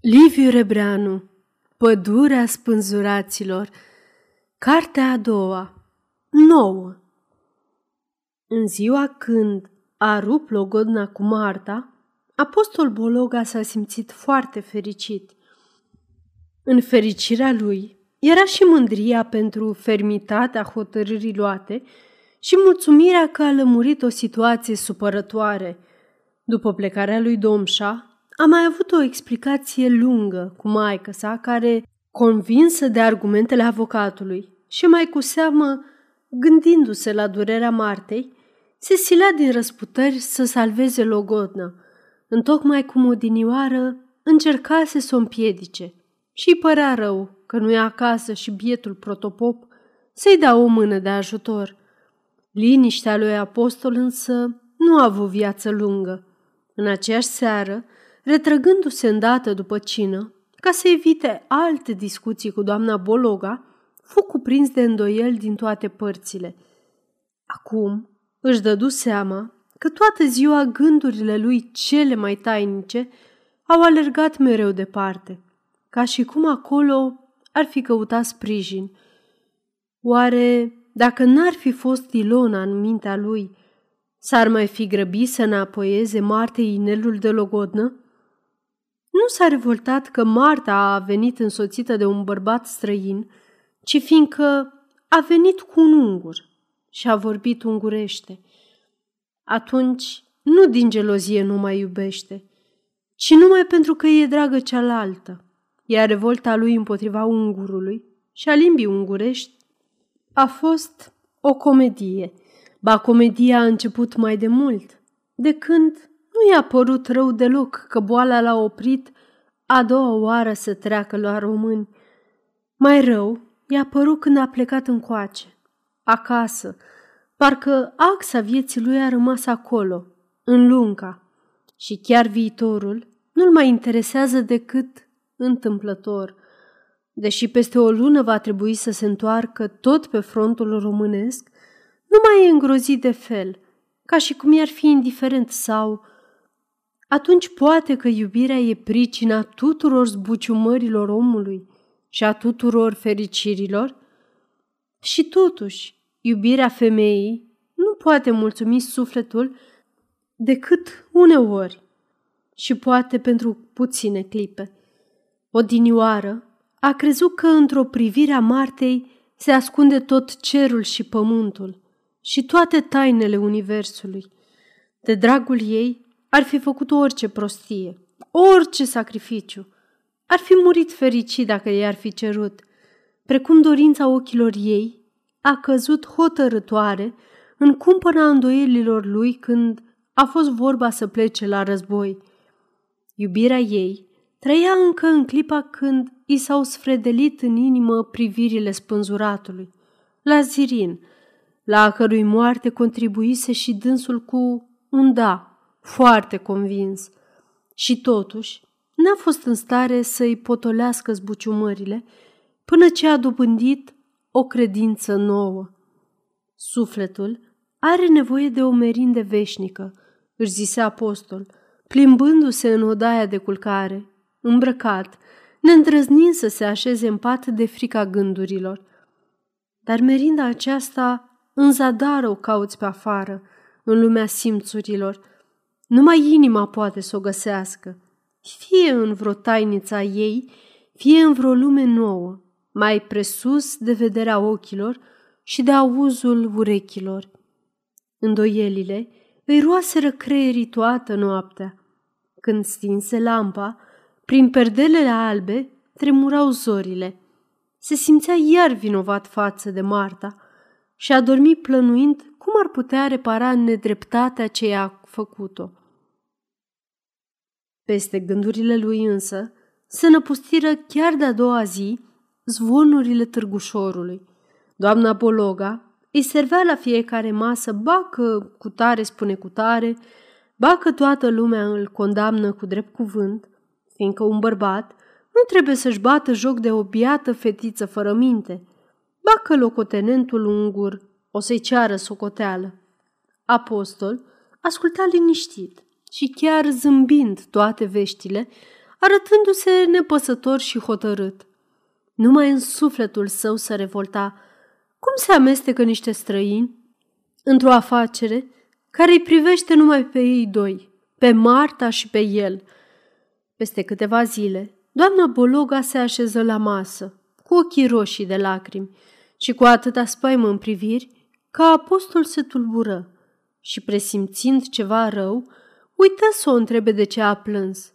Liviu Rebreanu Pădurea spânzuraților Cartea a doua Nouă În ziua când a rupt logodna cu Marta, apostol Bologa s-a simțit foarte fericit. În fericirea lui era și mândria pentru fermitatea hotărârii luate și mulțumirea că a lămurit o situație supărătoare. După plecarea lui Domșa, a mai avut o explicație lungă cu maică sa, care, convinsă de argumentele avocatului și mai cu seamă gândindu-se la durerea Martei, se silea din răsputări să salveze logodna, întocmai cum o dinioară încercase să o împiedice și îi părea rău că nu e acasă și bietul protopop să-i dea o mână de ajutor. Liniștea lui apostol însă nu a avut viață lungă. În aceeași seară, Retrăgându-se îndată după cină, ca să evite alte discuții cu doamna Bologa, fu cuprins de îndoiel din toate părțile. Acum își dădu seama că toată ziua gândurile lui cele mai tainice au alergat mereu departe, ca și cum acolo ar fi căutat sprijin. Oare, dacă n-ar fi fost Ilona în mintea lui, s-ar mai fi grăbit să înapoieze Martei inelul de logodnă? Nu s-a revoltat că Marta a venit însoțită de un bărbat străin, ci fiindcă a venit cu un ungur și a vorbit ungurește. Atunci, nu din gelozie nu mai iubește, ci numai pentru că e dragă cealaltă, iar revolta lui împotriva ungurului și a limbii ungurești a fost o comedie. Ba, comedia a început mai de mult, de când nu i-a părut rău deloc că boala l-a oprit a doua oară să treacă la români. Mai rău i-a părut când a plecat încoace, acasă, parcă axa vieții lui a rămas acolo, în lunca, și chiar viitorul nu-l mai interesează decât întâmplător. Deși peste o lună va trebui să se întoarcă tot pe frontul românesc, nu mai e îngrozit de fel, ca și cum i-ar fi indiferent sau atunci poate că iubirea e pricina tuturor zbuciumărilor omului și a tuturor fericirilor? Și totuși, iubirea femeii nu poate mulțumi sufletul decât uneori și poate pentru puține clipe. Odinioară a crezut că într-o privire a Martei se ascunde tot cerul și pământul și toate tainele universului. De dragul ei, ar fi făcut orice prostie, orice sacrificiu. Ar fi murit fericit dacă i-ar fi cerut. Precum dorința ochilor ei a căzut hotărătoare în cumpăna îndoielilor lui când a fost vorba să plece la război. Iubirea ei trăia încă în clipa când i s-au sfredelit în inimă privirile spânzuratului, la Zirin, la cărui moarte contribuise și dânsul cu un da foarte convins. Și totuși, n-a fost în stare să-i potolească zbuciumările până ce a dobândit o credință nouă. Sufletul are nevoie de o merinde veșnică, își zise apostol, plimbându-se în odaia de culcare, îmbrăcat, neîndrăznind să se așeze în pat de frica gândurilor. Dar merinda aceasta în zadară o cauți pe afară, în lumea simțurilor, numai inima poate să o găsească, fie în vreo tainița ei, fie în vreo lume nouă, mai presus de vederea ochilor și de auzul urechilor. Îndoielile îi roaseră creierii toată noaptea. Când stinse lampa, prin perdelele albe tremurau zorile. Se simțea iar vinovat față de Marta și a dormit plănuind cum ar putea repara nedreptatea ce i-a făcut-o. Peste gândurile lui însă se năpustiră chiar de-a doua zi zvonurile târgușorului. Doamna Bologa îi servea la fiecare masă, ba că cu tare spune cu tare, ba că toată lumea îl condamnă cu drept cuvânt, fiindcă un bărbat nu trebuie să-și bată joc de o biată fetiță fără minte, ba că locotenentul ungur o să-i ceară socoteală. Apostol asculta liniștit și chiar zâmbind toate veștile, arătându-se nepăsător și hotărât. Numai în sufletul său se revolta. Cum se amestecă niște străini într-o afacere care îi privește numai pe ei doi, pe Marta și pe el? Peste câteva zile, doamna Bologa se așeză la masă, cu ochii roșii de lacrimi și cu atâta spaimă în priviri, ca apostol se tulbură și, presimțind ceva rău, uită să o întrebe de ce a plâns,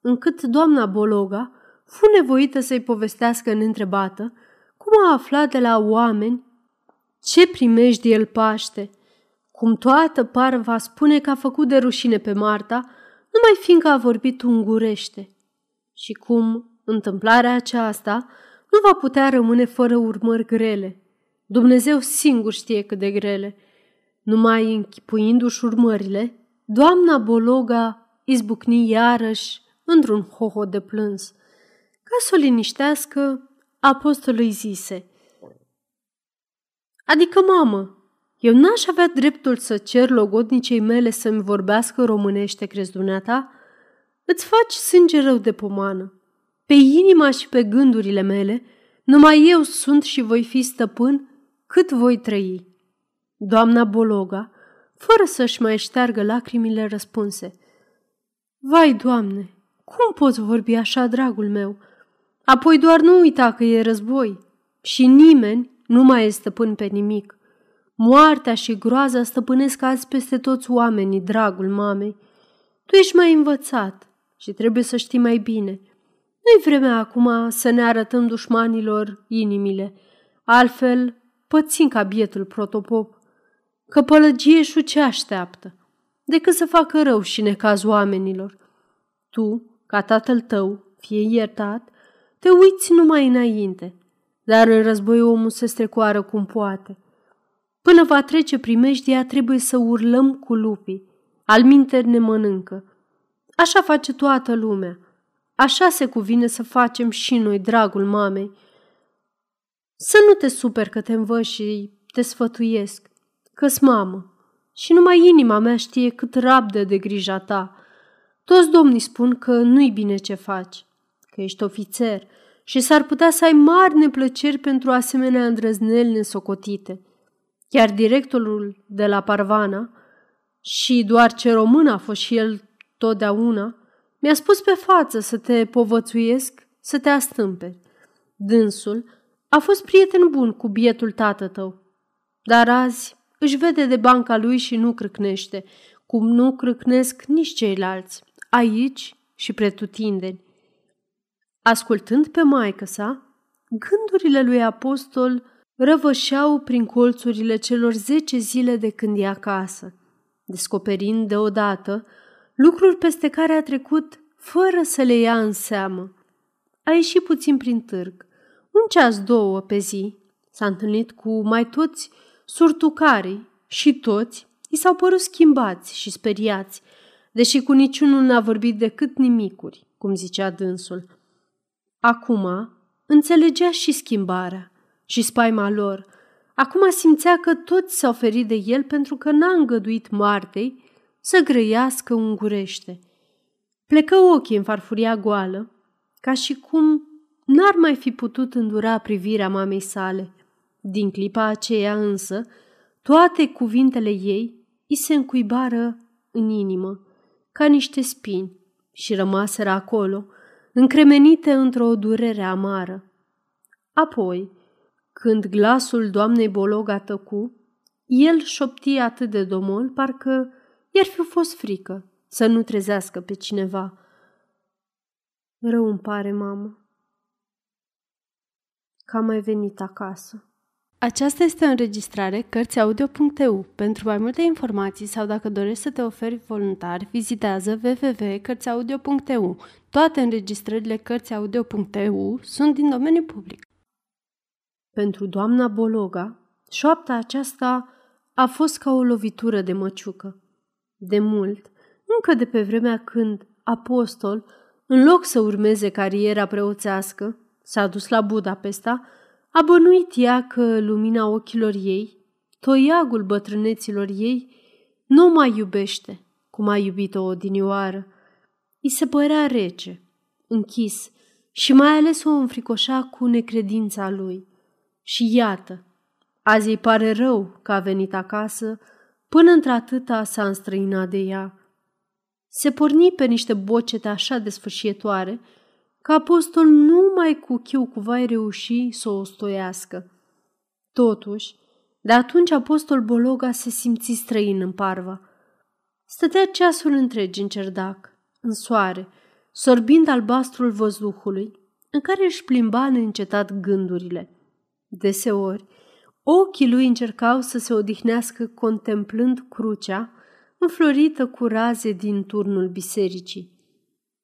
încât doamna Bologa fu nevoită să-i povestească neîntrebată cum a aflat de la oameni ce primești el paște, cum toată parva spune că a făcut de rușine pe Marta, numai fiindcă a vorbit ungurește, și cum întâmplarea aceasta nu va putea rămâne fără urmări grele. Dumnezeu singur știe cât de grele. Numai închipuindu-și urmările, doamna Bologa izbucni iarăși într-un hoho de plâns. Ca să o liniștească, apostolul îi zise, Adică, mamă, eu n-aș avea dreptul să cer logodnicei mele să-mi vorbească românește, crezi dumneata? Îți faci sânge rău de pomană. Pe inima și pe gândurile mele, numai eu sunt și voi fi stăpân cât voi trăi. Doamna Bologa, fără să-și mai șteargă lacrimile, răspunse. Vai, Doamne, cum poți vorbi așa, dragul meu? Apoi doar nu uita că e război și nimeni nu mai e stăpân pe nimic. Moartea și groaza stăpânesc azi peste toți oamenii, dragul mamei. Tu ești mai învățat și trebuie să știi mai bine. Nu-i vremea acum să ne arătăm dușmanilor inimile, altfel pățim ca bietul protopop, că pălăgie ce așteaptă, decât să facă rău și necaz oamenilor. Tu, ca tatăl tău, fie iertat, te uiți numai înainte, dar în război omul se strecoară cum poate. Până va trece primejdia, trebuie să urlăm cu lupii. Al minter ne mănâncă. Așa face toată lumea. Așa se cuvine să facem și noi, dragul mamei. Să nu te super că te învăț și te sfătuiesc, că-s mamă. Și numai inima mea știe cât rabdă de grija ta. Toți domnii spun că nu-i bine ce faci, că ești ofițer și s-ar putea să ai mari neplăceri pentru asemenea îndrăzneli nesocotite. Chiar directorul de la Parvana, și doar ce român a fost și el totdeauna, mi-a spus pe față să te povățuiesc, să te astâmpe. Dânsul a fost prieten bun cu bietul tată tău, dar azi își vede de banca lui și nu crâcnește, cum nu crâcnesc nici ceilalți, aici și pretutindeni. Ascultând pe maică sa, gândurile lui apostol răvășeau prin colțurile celor zece zile de când e acasă, descoperind deodată lucruri peste care a trecut fără să le ia în seamă. A ieșit puțin prin târg, un ceas două pe zi, s-a întâlnit cu mai toți surtucarii și toți i s-au părut schimbați și speriați, deși cu niciunul n-a vorbit decât nimicuri, cum zicea dânsul. Acum înțelegea și schimbarea și spaima lor. Acum simțea că toți s-au ferit de el pentru că n-a îngăduit Martei să grăiască ungurește. Plecă ochii în farfuria goală, ca și cum n-ar mai fi putut îndura privirea mamei sale. Din clipa aceea însă, toate cuvintele ei îi se încuibară în inimă, ca niște spini, și rămaseră acolo, încremenite într-o durere amară. Apoi, când glasul doamnei Bolog a tăcut, el șopti atât de domol, parcă i-ar fi fost frică să nu trezească pe cineva. Rău îmi pare, mamă, că am mai venit acasă. Aceasta este o înregistrare Cărțiaudio.eu. Pentru mai multe informații sau dacă dorești să te oferi voluntar, vizitează www.cărțiaudio.eu. Toate înregistrările Cărțiaudio.eu sunt din domeniu public. Pentru doamna Bologa, șoapta aceasta a fost ca o lovitură de măciucă. De mult, încă de pe vremea când apostol, în loc să urmeze cariera preoțească, s-a dus la Budapesta, a bănuit ea că lumina ochilor ei, toiagul bătrâneților ei, nu mai iubește, cum a iubit-o odinioară. I se părea rece, închis și mai ales o înfricoșa cu necredința lui. Și iată, azi îi pare rău că a venit acasă, până într-atâta s-a înstrăinat de ea. Se porni pe niște bocete așa desfășietoare, că apostol numai cu chiu cu vai reuși să o stoiască. Totuși, de atunci apostol Bologa se simți străin în parva. Stătea ceasul întregi în cerdac, în soare, sorbind albastrul văzduhului, în care își plimba neîncetat gândurile. Deseori, ochii lui încercau să se odihnească contemplând crucea înflorită cu raze din turnul bisericii.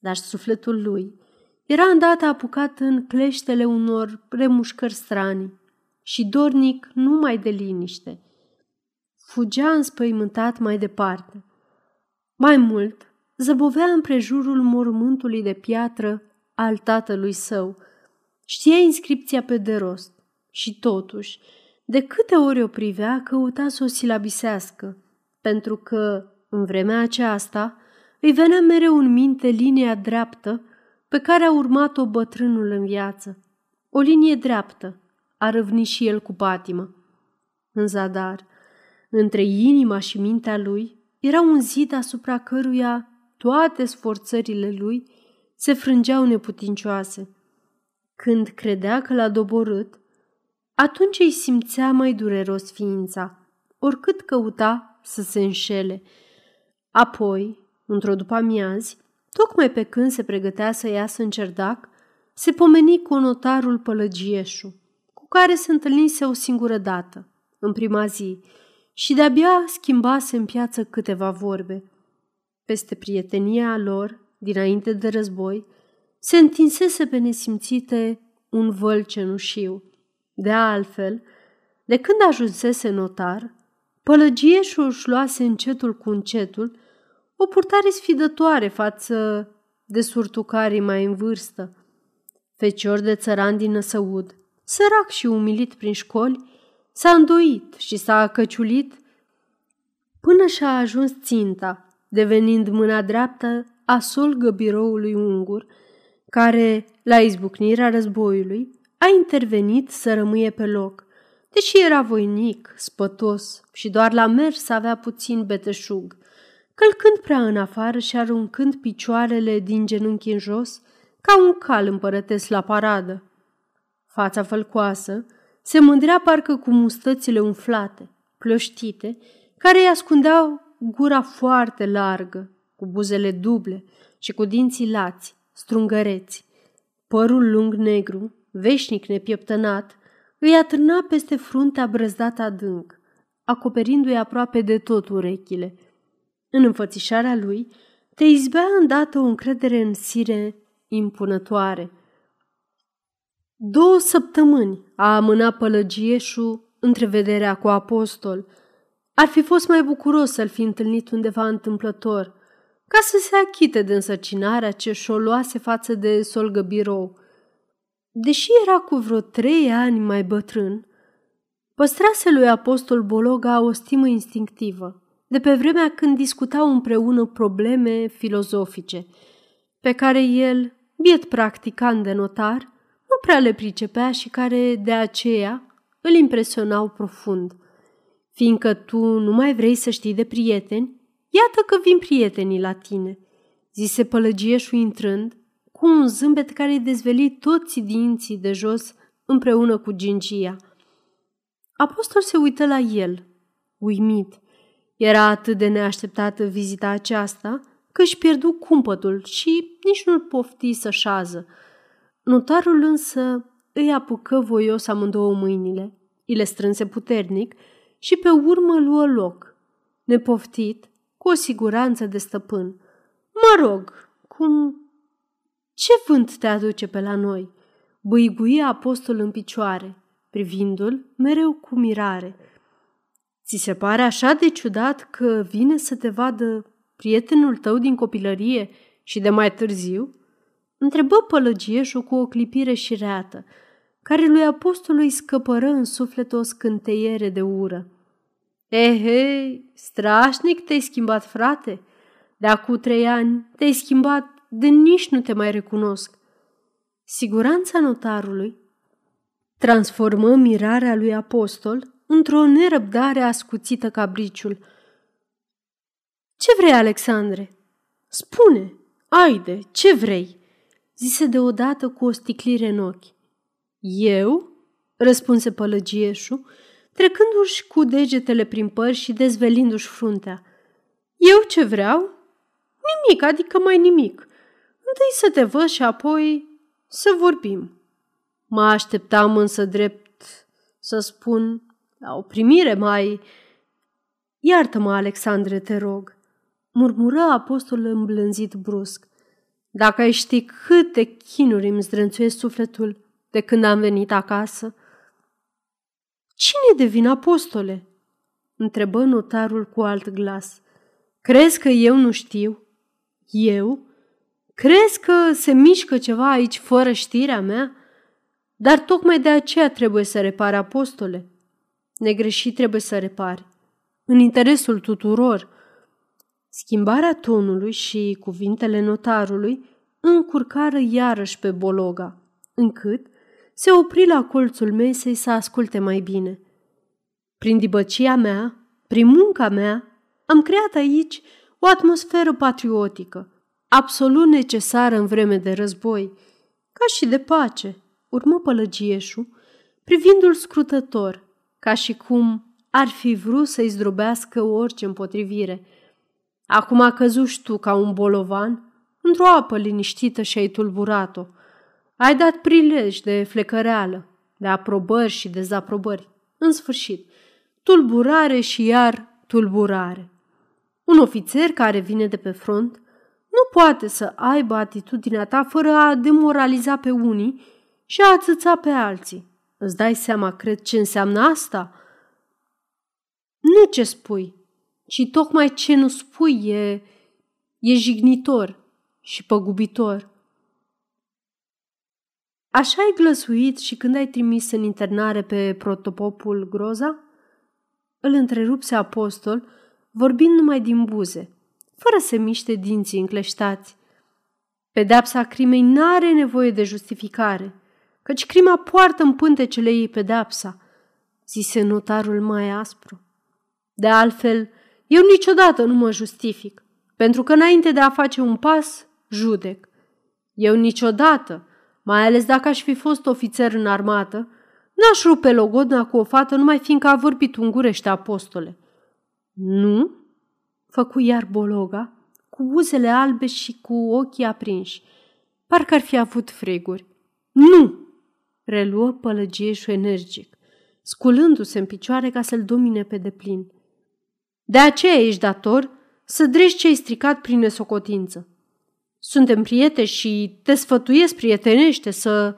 Dar sufletul lui era îndată apucat în cleștele unor remușcări stranii și dornic numai de liniște. Fugea înspăimântat mai departe. Mai mult, zăbovea împrejurul mormântului de piatră al tatălui său. Știa inscripția pe de rost și totuși, de câte ori o privea, căuta să o silabisească, pentru că, în vremea aceasta, îi venea mereu în minte linia dreaptă pe care a urmat-o bătrânul în viață. O linie dreaptă, a răvni și el cu patimă. În zadar, între inima și mintea lui, era un zid asupra căruia toate sforțările lui se frângeau neputincioase. Când credea că l-a doborât, atunci îi simțea mai dureros ființa, oricât căuta să se înșele. Apoi, într-o după amiazi, tocmai pe când se pregătea să iasă în cerdac, se pomeni cu notarul Pălăgieșu, cu care se întâlnise o singură dată, în prima zi, și de-abia schimbase în piață câteva vorbe. Peste prietenia lor, dinainte de război, se întinsese pe nesimțite un văl cenușiu. De altfel, de când ajunsese notar, pălăgieșul își luase încetul cu încetul o purtare sfidătoare față de surtucarii mai în vârstă. Fecior de țăran din Năsăud, sărac și umilit prin școli, s-a îndoit și s-a căciulit până și-a ajuns ținta, devenind mâna dreaptă a solgă biroului ungur, care, la izbucnirea războiului, a intervenit să rămâie pe loc, deși era voinic, spătos și doar la mers avea puțin beteșug, călcând prea în afară și aruncând picioarele din genunchi în jos, ca un cal împărătesc la paradă. Fața fălcoasă se mândrea parcă cu mustățile umflate, plăștite, care îi ascundeau gura foarte largă, cu buzele duble și cu dinții lați, strungăreți. Părul lung negru, veșnic nepieptănat, îi atârna peste fruntea brăzdată adânc, acoperindu-i aproape de tot urechile. În înfățișarea lui te izbea îndată o încredere în sire impunătoare. Două săptămâni a amânat pălăgieșul întrevederea cu apostol – ar fi fost mai bucuros să-l fi întâlnit undeva întâmplător, ca să se achite de însărcinarea ce și-o luase față de solgă birou. Deși era cu vreo trei ani mai bătrân, păstrase lui Apostol Bologa o stimă instinctivă, de pe vremea când discutau împreună probleme filozofice, pe care el, biet practicant de notar, nu prea le pricepea și care, de aceea, îl impresionau profund – Fiindcă tu nu mai vrei să știi de prieteni, iată că vin prietenii la tine, zise pălăgieșul intrând, cu un zâmbet care îi dezveli toți dinții de jos împreună cu gingia. Apostol se uită la el, uimit. Era atât de neașteptată vizita aceasta că își pierdu cumpătul și nici nu-l pofti să șază. Notarul însă îi apucă voios amândouă mâinile, îi le strânse puternic și pe urmă luă loc, nepoftit, cu o siguranță de stăpân. Mă rog, cum... Ce vânt te aduce pe la noi? Băiguie apostol în picioare, privindu-l mereu cu mirare. Ți se pare așa de ciudat că vine să te vadă prietenul tău din copilărie și de mai târziu? Întrebă pălăgieșul cu o clipire șireată, care lui apostolului scăpără în suflet o scânteiere de ură. Ehei, strașnic te-ai schimbat, frate. De acum trei ani te-ai schimbat de nici nu te mai recunosc. Siguranța notarului transformă mirarea lui apostol într-o nerăbdare ascuțită ca briciul. Ce vrei, Alexandre? Spune, aide, ce vrei? zise deodată cu o sticlire în ochi. Eu? răspunse pălăgieșul, trecându-și cu degetele prin păr și dezvelindu-și fruntea. Eu ce vreau? Nimic, adică mai nimic. Întâi să te văd și apoi să vorbim. Mă așteptam însă drept să spun la o primire mai... Iartă-mă, Alexandre, te rog, murmură apostolul îmblânzit brusc. Dacă ai ști câte chinuri îmi zdrânțuiesc sufletul de când am venit acasă. Cine de vin, apostole? întrebă notarul cu alt glas. Crezi că eu nu știu? Eu? Crezi că se mișcă ceva aici fără știrea mea? Dar tocmai de aceea trebuie să repare apostole. Negreșit trebuie să repare. În interesul tuturor. Schimbarea tonului și cuvintele notarului încurcară iarăși pe Bologa, încât se opri la colțul mesei să asculte mai bine. Prin dibăcia mea, prin munca mea, am creat aici o atmosferă patriotică, absolut necesară în vreme de război, ca și de pace, urmă pălăgieșul, privindu-l scrutător, ca și cum ar fi vrut să-i zdrobească orice împotrivire. Acum a căzut tu ca un bolovan într-o apă liniștită și ai tulburat-o. Ai dat prilej de flecăreală, de aprobări și dezaprobări. În sfârșit, tulburare și iar tulburare. Un ofițer care vine de pe front nu poate să aibă atitudinea ta fără a demoraliza pe unii și a atâța pe alții. Îți dai seama, cred, ce înseamnă asta? Nu ce spui, ci tocmai ce nu spui e, e jignitor și păgubitor. Așa ai glăsuit și când ai trimis în internare pe protopopul Groza? Îl întrerupse apostol, vorbind numai din buze, fără să miște dinții încleștați. Pedepsa crimei n-are nevoie de justificare, căci crima poartă în pântecele ei pedepsa, zise notarul mai aspru. De altfel, eu niciodată nu mă justific, pentru că înainte de a face un pas, judec. Eu niciodată, mai ales dacă aș fi fost ofițer în armată, n-aș rupe logodna cu o fată numai fiindcă a vorbit ungurește apostole. Nu? Făcu iar Bologa, cu buzele albe și cu ochii aprinși. Parcă ar fi avut freguri. Nu! Reluă pălăgieșul energic, sculându-se în picioare ca să-l domine pe deplin. De aceea ești dator să dregi ce ai stricat prin nesocotință. Suntem prieteni și te sfătuiesc prietenește să...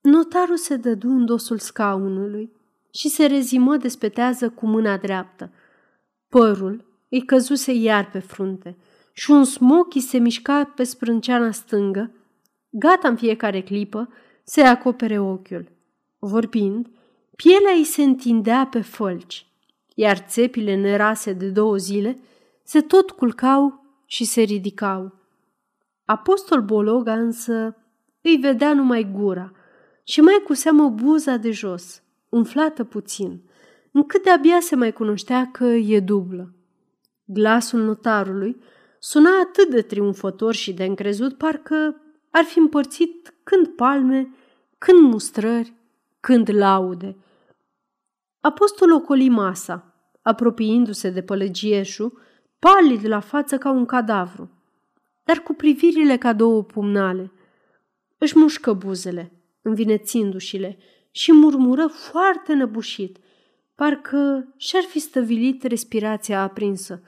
Notarul se dădu în dosul scaunului și se rezimă despetează cu mâna dreaptă. Părul îi căzuse iar pe frunte și un smochi se mișca pe sprânceana stângă, gata în fiecare clipă să acopere ochiul. Vorbind, pielea îi se întindea pe fălci, iar țepile nerase de două zile se tot culcau și se ridicau. Apostol Bologa însă îi vedea numai gura și mai cu seamă buza de jos, umflată puțin, încât de-abia se mai cunoștea că e dublă. Glasul notarului suna atât de triumfător și de încrezut, parcă ar fi împărțit când palme, când mustrări, când laude. Apostol ocoli masa, apropiindu-se de pălăgieșul, palid la față ca un cadavru dar cu privirile ca două pumnale. Își mușcă buzele, învinețindu-și-le, și murmură foarte năbușit, parcă și-ar fi stăvilit respirația aprinsă.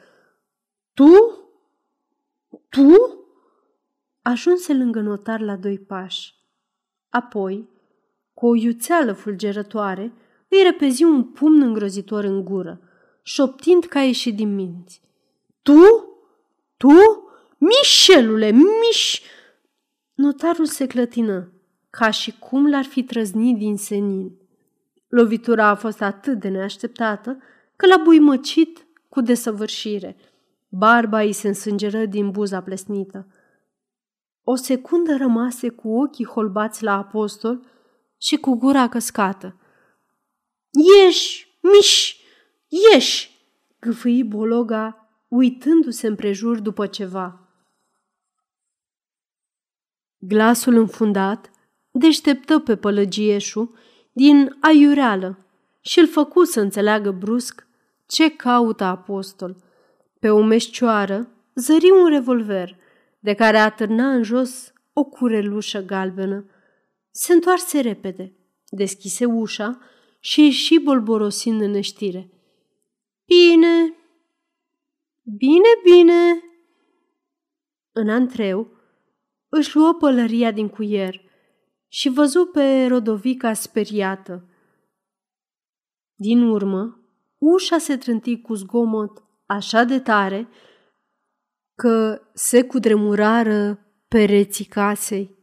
Tu? Tu? Ajunse lângă notar la doi pași. Apoi, cu o iuțeală fulgerătoare, îi repezi un pumn îngrozitor în gură, șoptind ca ieșit din minți. Tu? Tu? Mișelule, miș... Notarul se clătină, ca și cum l-ar fi trăznit din senin. Lovitura a fost atât de neașteptată că l-a buimăcit cu desăvârșire. Barba îi se însângeră din buza plesnită. O secundă rămase cu ochii holbați la apostol și cu gura căscată. Ieși, miș, ieși! gâfâi Bologa, uitându-se împrejur după ceva. Glasul înfundat deșteptă pe pălăgieșu din aiureală și îl făcu să înțeleagă brusc ce caută apostol. Pe o meșcioară zări un revolver, de care atârna în jos o curelușă galbenă. Se întoarse repede, deschise ușa și ieși bolborosind în neștire. Bine, bine, bine! În antreu își luă pălăria din cuier și văzu pe Rodovica speriată. Din urmă, ușa se trânti cu zgomot așa de tare că se cudremurară pereții casei.